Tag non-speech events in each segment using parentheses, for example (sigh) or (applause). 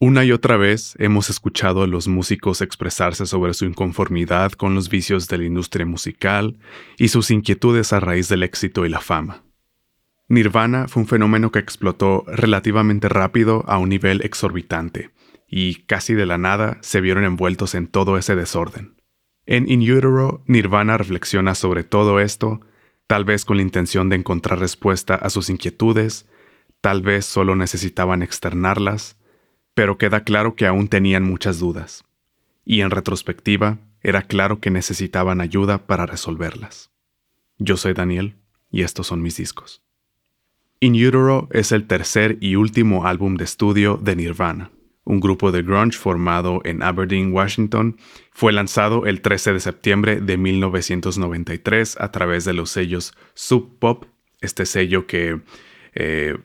Una y otra vez hemos escuchado a los músicos expresarse sobre su inconformidad con los vicios de la industria musical y sus inquietudes a raíz del éxito y la fama. Nirvana fue un fenómeno que explotó relativamente rápido a un nivel exorbitante, y casi de la nada se vieron envueltos en todo ese desorden. En In Utero, Nirvana reflexiona sobre todo esto, tal vez con la intención de encontrar respuesta a sus inquietudes, tal vez solo necesitaban externarlas, pero queda claro que aún tenían muchas dudas, y en retrospectiva era claro que necesitaban ayuda para resolverlas. Yo soy Daniel, y estos son mis discos. In Utero es el tercer y último álbum de estudio de Nirvana, un grupo de grunge formado en Aberdeen, Washington. Fue lanzado el 13 de septiembre de 1993 a través de los sellos Sub Pop, este sello que eh,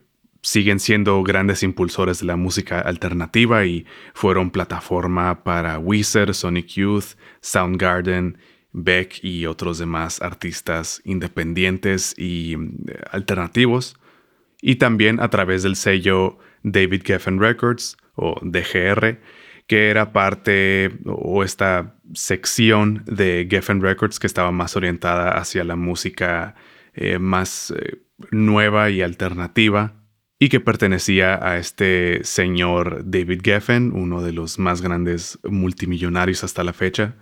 siguen siendo grandes impulsores de la música alternativa y fueron plataforma para Weezer, Sonic Youth, Soundgarden, Beck y otros demás artistas independientes y eh, alternativos. Y también a través del sello David Geffen Records o DGR, que era parte o esta sección de Geffen Records que estaba más orientada hacia la música eh, más eh, nueva y alternativa y que pertenecía a este señor David Geffen, uno de los más grandes multimillonarios hasta la fecha,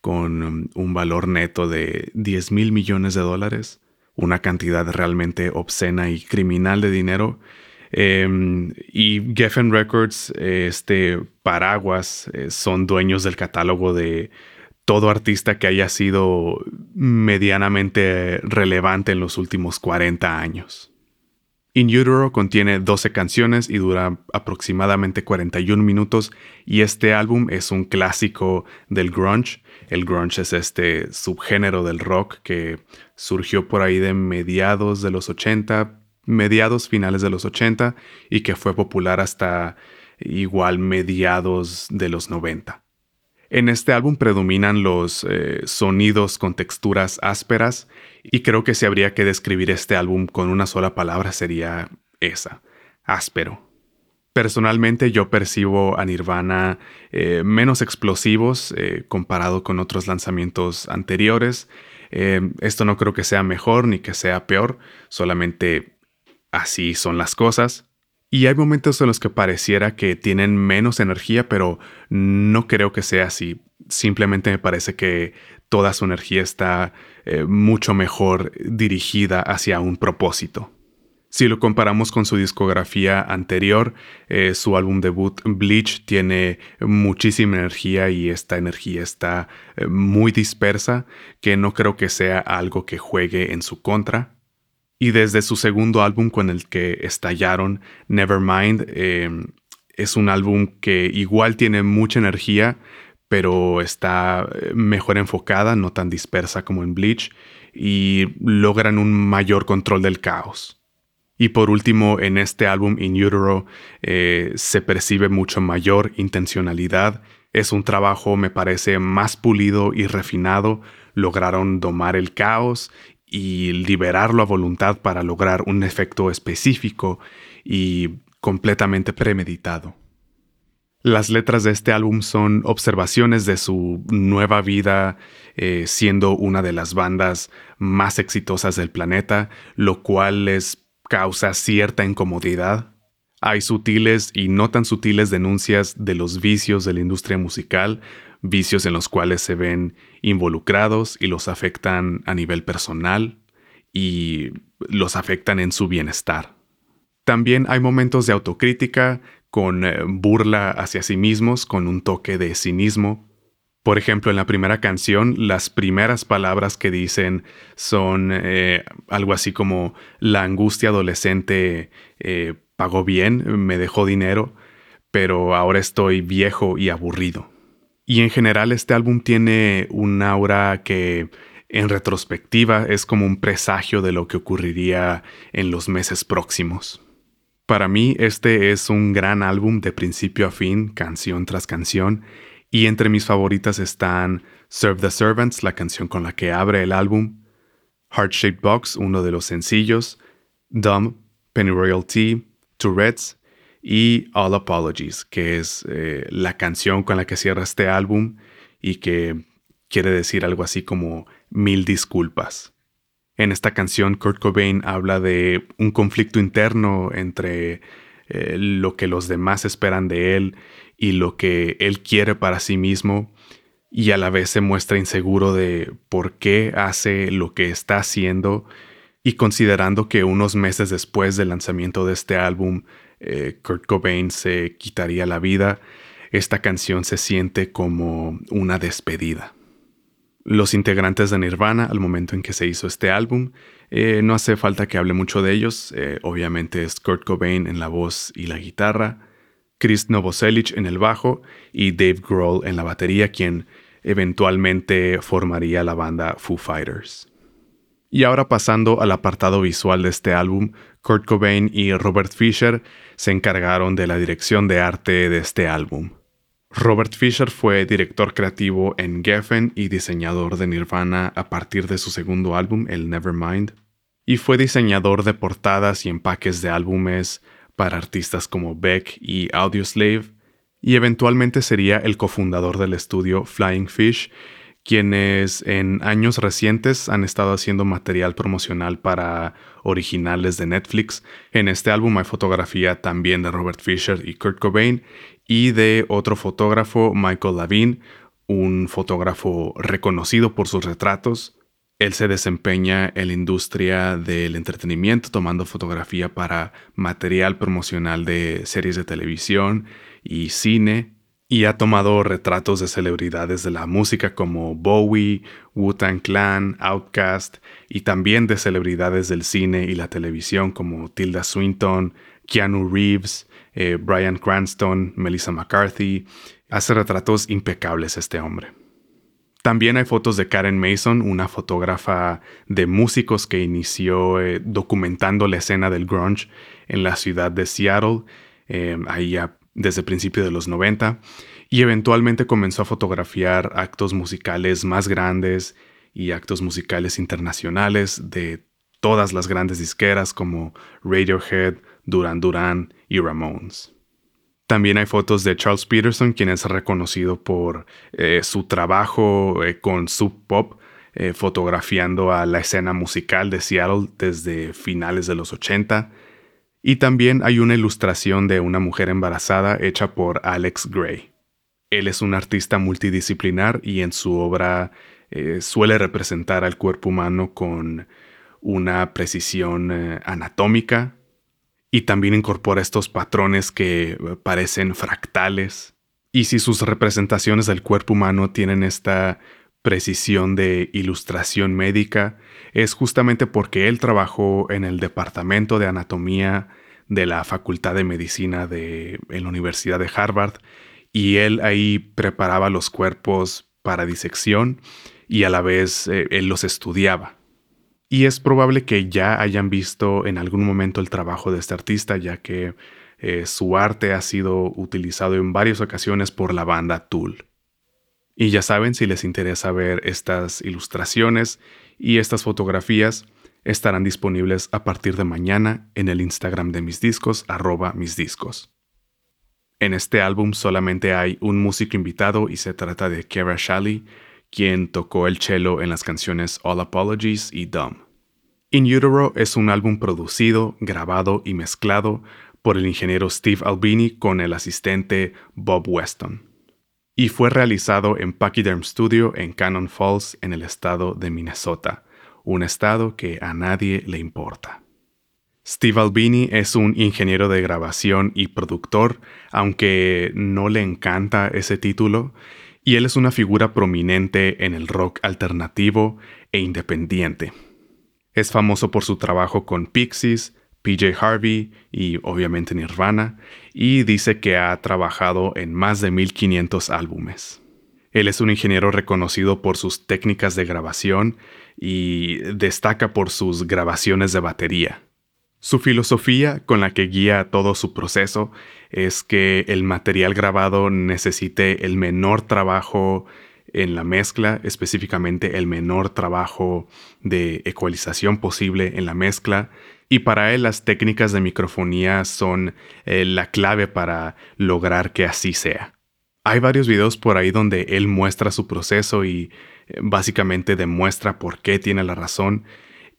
con um, un valor neto de 10 mil millones de dólares, una cantidad realmente obscena y criminal de dinero. Em, y Geffen Records, este paraguas, eh, son dueños del catálogo de todo artista que haya sido medianamente relevante en los últimos 40 años. In Utero contiene 12 canciones y dura aproximadamente 41 minutos y este álbum es un clásico del grunge. El grunge es este subgénero del rock que surgió por ahí de mediados de los 80, mediados finales de los 80 y que fue popular hasta igual mediados de los 90. En este álbum predominan los eh, sonidos con texturas ásperas y creo que si habría que describir este álbum con una sola palabra sería esa, áspero. Personalmente yo percibo a Nirvana eh, menos explosivos eh, comparado con otros lanzamientos anteriores. esto no creo que sea mejor ni que sea peor, solamente así son las cosas. Y hay momentos en los que pareciera que tienen menos energía, pero no creo que sea así. Simplemente me parece que toda su energía está eh, mucho mejor dirigida hacia un propósito. Si lo comparamos con su discografía anterior, eh, su álbum debut Bleach tiene muchísima energía y esta energía está eh, muy dispersa, que no creo que sea algo que juegue en su contra. Y desde su segundo álbum con el que estallaron, Nevermind, em, es un álbum que igual tiene mucha energía, pero está eh, mejor enfocada, no tan dispersa como en Bleach, y logran un mayor control del caos. Y por último, en este álbum In Utero eh, se percibe mucho mayor intencionalidad. Es un trabajo, me parece, más pulido y refinado. Lograron domar el caos y liberarlo a voluntad para lograr un efecto específico y completamente premeditado. Las letras de este álbum son observaciones de su nueva vida eh, siendo una de las bandas más exitosas del planeta, lo cual les causa cierta incomodidad. Hay sutiles y no tan sutiles denuncias de los vicios de la industria musical, vicios en los cuales se ven involucrados y los afectan a nivel personal y los afectan en su bienestar. También hay momentos de autocrítica con eh, burla hacia sí mismos, con un toque de cinismo. Por ejemplo, en la primera canción, las primeras palabras que dicen son eh, algo así como la angustia adolescente eh, pagó bien, me dejó dinero, pero ahora estoy viejo y aburrido. Y en general este álbum tiene un aura que en retrospectiva es como un presagio de lo que ocurriría en los meses próximos. Para mí este es un gran álbum de principio a fin, canción tras canción, y entre mis favoritas están Serve the Servants, la canción con la que abre el álbum, Heart Shaped Box, uno de los sencillos, Dumb, Penny Royal Tea, Tourette's y All Apologies, que es eh, la canción con la que cierra este álbum y que quiere decir algo así como mil disculpas. En esta canción, Kurt Cobain habla de un conflicto interno entre eh, lo que los demás esperan de él y lo que él quiere para sí mismo, y a la vez se muestra inseguro de por qué hace lo que está haciendo, y considerando que unos meses después del lanzamiento de este álbum, eh, Kurt Cobain se quitaría la vida, esta canción se siente como una despedida. Los integrantes de Nirvana al momento en que se hizo este álbum, eh, no hace falta que hable mucho de ellos, eh, obviamente es Kurt Cobain en la voz y la guitarra, Chris Novoselic en el bajo y Dave Grohl en la batería, quien eventualmente formaría la banda Foo Fighters. Y ahora pasando al apartado visual de este álbum, Kurt Cobain y Robert Fisher se encargaron de la dirección de arte de este álbum. Robert Fisher fue director creativo en Geffen y diseñador de Nirvana a partir de su segundo álbum, el Nevermind, y fue diseñador de portadas y empaques de álbumes para artistas como Beck y Audioslave, y eventualmente sería el cofundador del estudio Flying Fish, quienes en años recientes han estado haciendo material promocional para originales de Netflix. En este álbum hay fotografía también de Robert Fisher y Kurt Cobain y de otro fotógrafo, Michael Lavin, un fotógrafo reconocido por sus retratos. Él se desempeña en la industria del entretenimiento tomando fotografía para material promocional de series de televisión y cine y ha tomado retratos de celebridades de la música como Bowie, Wu-Tang Clan, Outkast y también de celebridades del cine y la televisión como Tilda Swinton, Keanu Reeves, eh, Brian Cranston, Melissa McCarthy. Hace retratos impecables este hombre. También hay fotos de Karen Mason, una fotógrafa de músicos que inició eh, documentando la escena del grunge en la ciudad de Seattle. Eh, ahí ya desde principios de los 90 y eventualmente comenzó a fotografiar actos musicales más grandes y actos musicales internacionales de todas las grandes disqueras como Radiohead, Duran Duran y Ramones. También hay fotos de Charles Peterson, quien es reconocido por eh, su trabajo eh, con Sub Pop, eh, fotografiando a la escena musical de Seattle desde finales de los 80 y también hay una ilustración de una mujer embarazada hecha por Alex Gray. Él es un artista multidisciplinar y en su obra eh, suele representar al cuerpo humano con una precisión eh, anatómica y también incorpora estos patrones que eh, parecen fractales. Y si sus representaciones del cuerpo humano tienen esta precisión de ilustración médica es justamente porque él trabajó en el Departamento de Anatomía de la Facultad de Medicina de la Universidad de Harvard y él ahí preparaba los cuerpos para disección y a la vez eh, él los estudiaba. Y es probable que ya hayan visto en algún momento el trabajo de este artista, ya que eh, su arte ha sido utilizado en varias ocasiones por la banda Tool. Y ya saben, si les interesa ver estas ilustraciones y estas fotografías, estarán disponibles a partir de mañana en el Instagram de mis discos, arroba mis discos. En este álbum solamente hay un músico invitado y se trata de Kara Shally, quien tocó el cello en las canciones All Apologies y Dumb. In Utero es un álbum producido, grabado y mezclado por el ingeniero Steve Albini con el asistente Bob Weston y fue realizado en Pachyderm Studio en Cannon Falls, en el estado de Minnesota, un estado que a nadie le importa. Steve Albini es un ingeniero de grabación y productor, aunque no le encanta ese título, y él es una figura prominente en el rock alternativo e independiente. Es famoso por su trabajo con Pixies, PJ Harvey y obviamente Nirvana, y dice que ha trabajado en más de 1500 álbumes. Él es un ingeniero reconocido por sus técnicas de grabación y destaca por sus grabaciones de batería. Su filosofía con la que guía todo su proceso es que el material grabado necesite el menor trabajo en la mezcla, específicamente el menor trabajo de ecualización posible en la mezcla, Y para él las técnicas de microfonía son eh, la clave para lograr que así sea. Hay varios videos por ahí donde él muestra su proceso y eh, básicamente demuestra por qué tiene la razón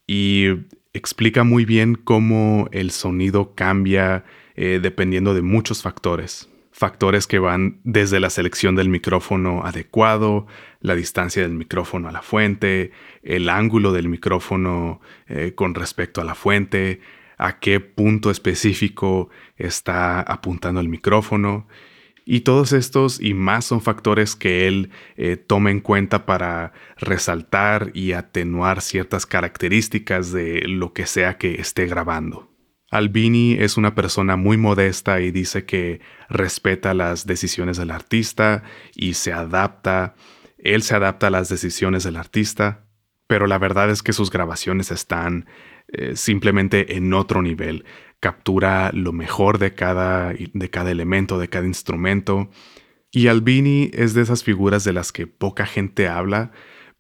y explica muy bien cómo el sonido cambia eh, dependiendo de muchos factores. Factores que van desde la selección del micrófono adecuado, la distancia del micrófono a la fuente, el ángulo del micrófono eh, con respecto a la fuente, a qué punto específico está apuntando el micrófono. Y todos estos y más son factores que él eh, toma en cuenta para resaltar y atenuar ciertas características de lo que sea que esté grabando. Albini es una persona muy modesta y dice que respeta las decisiones del artista y se adapta, él se adapta a las decisiones del artista, pero la verdad es que sus grabaciones están eh, simplemente en otro nivel captura lo mejor de cada, de cada elemento, de cada instrumento. Y Albini es de esas figuras de las que poca gente habla,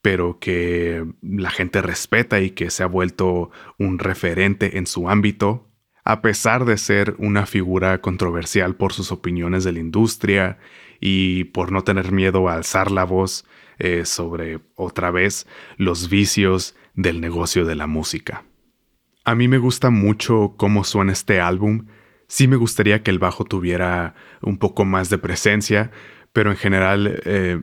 pero que la gente respeta y que se ha vuelto un referente en su ámbito, a pesar de ser una figura controversial por sus opiniones de la industria y por no tener miedo a alzar la voz eh, sobre, otra vez, los vicios del negocio de la música. A mí me gusta mucho cómo suena este álbum. Sí me gustaría que el bajo tuviera un poco más de presencia, pero en general eh,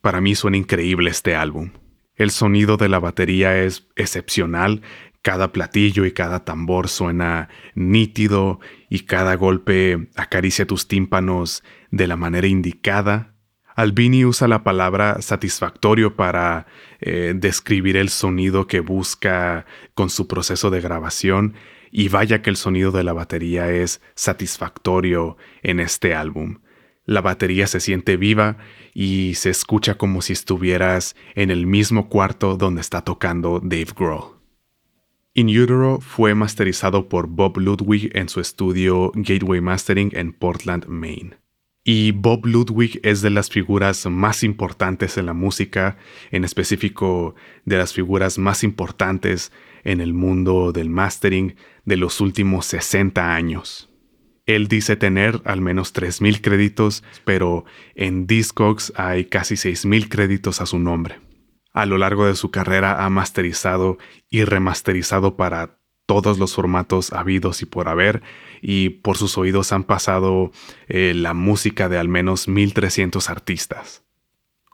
para mí suena increíble este álbum. El sonido de la batería es excepcional, cada platillo y cada tambor suena nítido y cada golpe acaricia tus tímpanos de la manera indicada. Albini usa la palabra satisfactorio para eh, describir el sonido que busca con su proceso de grabación y vaya que el sonido de la batería es satisfactorio en este álbum. La batería se siente viva y se escucha como si estuvieras en el mismo cuarto donde está tocando Dave Grohl. In Utero fue masterizado por Bob Ludwig en su estudio Gateway Mastering en Portland, Maine. Y Bob Ludwig es de las figuras más importantes en la música, en específico de las figuras más importantes en el mundo del mastering de los últimos 60 años. Él dice tener al menos 3.000 créditos, pero en Discogs hay casi 6.000 créditos a su nombre. A lo largo de su carrera ha masterizado y remasterizado para todos los formatos habidos y por haber, y por sus oídos han pasado eh, la música de al menos 1300 artistas.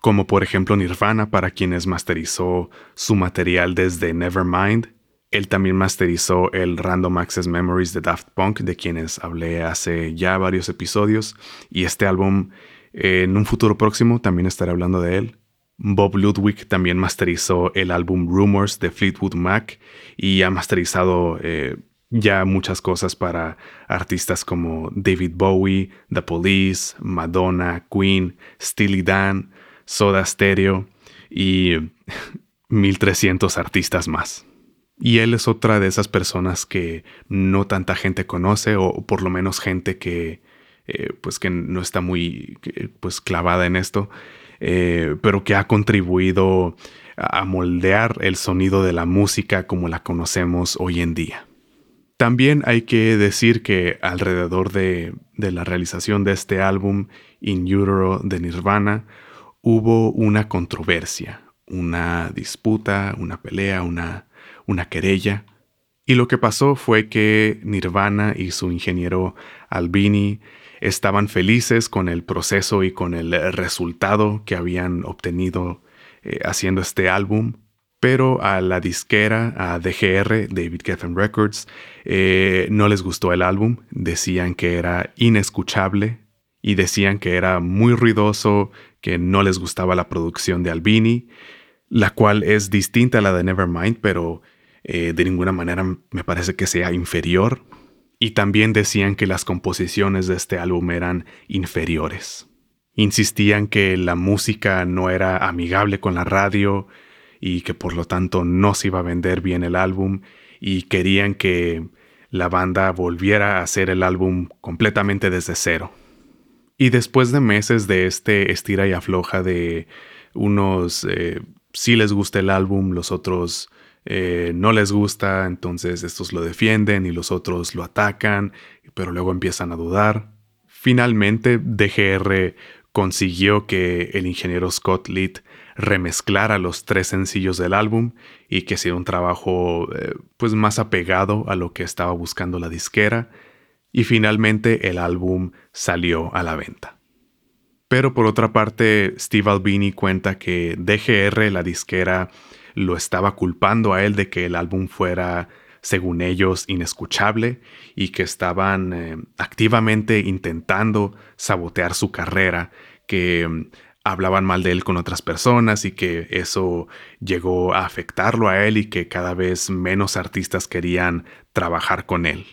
Como por ejemplo Nirvana, para quienes masterizó su material desde Nevermind. Él también masterizó el Random Access Memories de Daft Punk, de quienes hablé hace ya varios episodios, y este álbum en un futuro próximo también estaré hablando de él. Bob Ludwig también masterizó el álbum Rumors de Fleetwood Mac y ha masterizado eh, ya muchas cosas para artistas como David Bowie, The Police, Madonna, Queen, Steely Dan, Soda Stereo y (laughs) 1300 artistas más. Y él es otra de esas personas que no tanta gente conoce o por lo menos gente que eh, pues que no está muy pues clavada en esto eh, pero que ha contribuido a moldear el sonido de la música como la conocemos hoy en día. También hay que decir que alrededor de, la realización de este álbum In Utero de Nirvana hubo una controversia, una disputa, una pelea, una, una querella. Y lo que pasó fue que Nirvana y su ingeniero Albini estaban felices con el proceso y con el resultado que habían obtenido eh, haciendo este álbum, pero a la disquera, a DGR, David Geffen Records, eh, no les gustó el álbum, decían que era inescuchable y decían que era muy ruidoso, que no les gustaba la producción de Albini, la cual es distinta a la de Nevermind, pero eh, de ninguna manera me parece que sea inferior. Y también decían que las composiciones de este álbum eran inferiores. Insistían que la música no era amigable con la radio y que por lo tanto no se iba a vender bien el álbum y querían que la banda volviera a hacer el álbum completamente desde cero. Y después de meses de este estira y afloja de unos eh, si les gusta el álbum, los otros eh, no les gusta, entonces estos lo defienden y los otros lo atacan, pero luego empiezan a dudar. Finalmente, DGR consiguió que el ingeniero Scott Litt remezclara los tres sencillos del álbum y que sea un trabajo eh, pues más apegado a lo que estaba buscando la disquera y finalmente el álbum salió a la venta. Pero por otra parte, Steve Albini cuenta que DGR, la disquera, lo estaba culpando a él de que el álbum fuera, según ellos, inescuchable y que estaban eh, activamente intentando sabotear su carrera, que mm, hablaban mal de él con otras personas y que eso llegó a afectarlo a él y que cada vez menos artistas querían trabajar con él.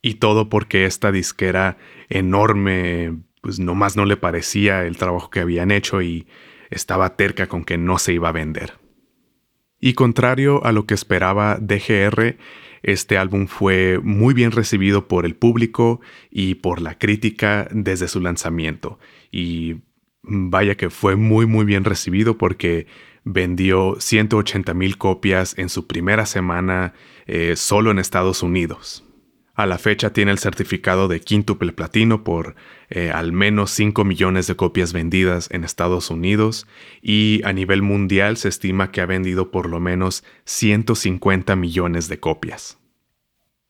Y todo porque esta disquera enorme, pues nomás no le parecía el trabajo que habían hecho y estaba terca con que no se iba a vender. Y contrario a lo que esperaba DGR, este álbum fue muy bien recibido por el público y por la crítica desde su lanzamiento. Y vaya que fue muy muy bien recibido porque vendió 180 mil copias en su primera semana eh, solo en Estados Unidos. A la fecha tiene el certificado de quíntuple platino por eh, al menos 5 millones de copias vendidas en Estados Unidos y a nivel mundial se estima que ha vendido por lo menos 150 millones de copias.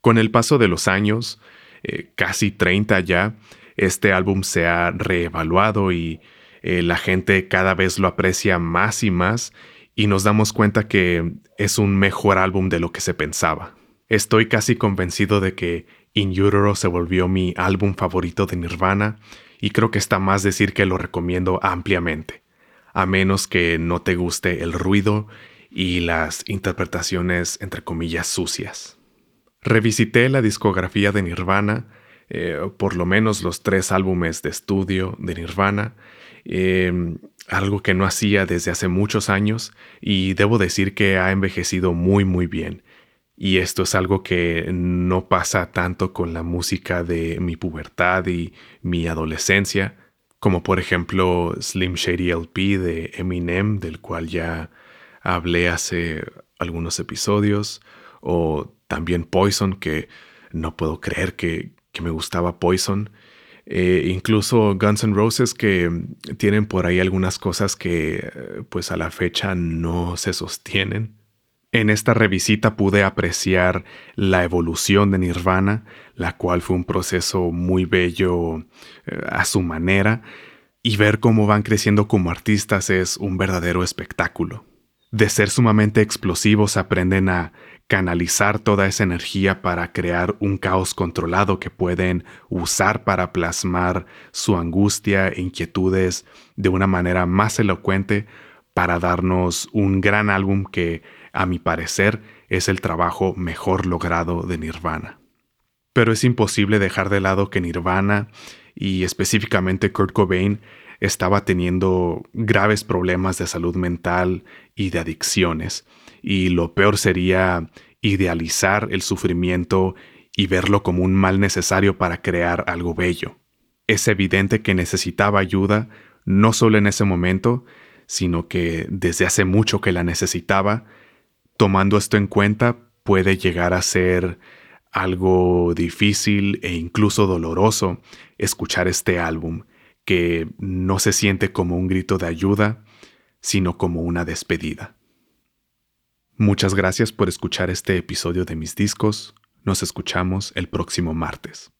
Con el paso de los años, eh, casi 30 ya, este álbum se ha reevaluado y eh, la gente cada vez lo aprecia más y más y nos damos cuenta que es un mejor álbum de lo que se pensaba. Estoy casi convencido de que In Utero se volvió mi álbum favorito de Nirvana y creo que está más decir que lo recomiendo ampliamente, a menos que no te guste el ruido y las interpretaciones entre comillas sucias. Revisité la discografía de Nirvana, eh, por lo menos los tres álbumes de estudio de Nirvana, Em, algo que no hacía desde hace muchos años y debo decir que ha envejecido muy muy bien. Y esto es algo que no pasa tanto con la música de mi pubertad y mi adolescencia, como por ejemplo Slim Shady LP de Eminem, del cual ya hablé hace algunos episodios, o también Poison, que no puedo creer que, que me gustaba Poison. Eh, incluso Guns N' Roses que tienen por ahí algunas cosas que pues a la fecha no se sostienen. En esta revisita pude apreciar la evolución de Nirvana, la cual fue un proceso muy bello eh, a su manera, y ver cómo van creciendo como artistas es un verdadero espectáculo. De ser sumamente explosivos aprenden a canalizar toda esa energía para crear un caos controlado que pueden usar para plasmar su angustia e inquietudes de una manera más elocuente para darnos un gran álbum que, a mi parecer, es el trabajo mejor logrado de Nirvana. Pero es imposible dejar de lado que Nirvana y específicamente Kurt Cobain estaba teniendo graves problemas de salud mental y de adicciones y lo peor sería idealizar el sufrimiento y verlo como un mal necesario para crear algo bello. Es evidente que necesitaba ayuda, no solo en ese momento, sino que desde hace mucho que la necesitaba. Tomando esto en cuenta, puede llegar a ser algo difícil e incluso doloroso escuchar este álbum, que no se siente como un grito de ayuda, sino como una despedida. Muchas gracias por escuchar este episodio de mis discos. Nos escuchamos el próximo martes.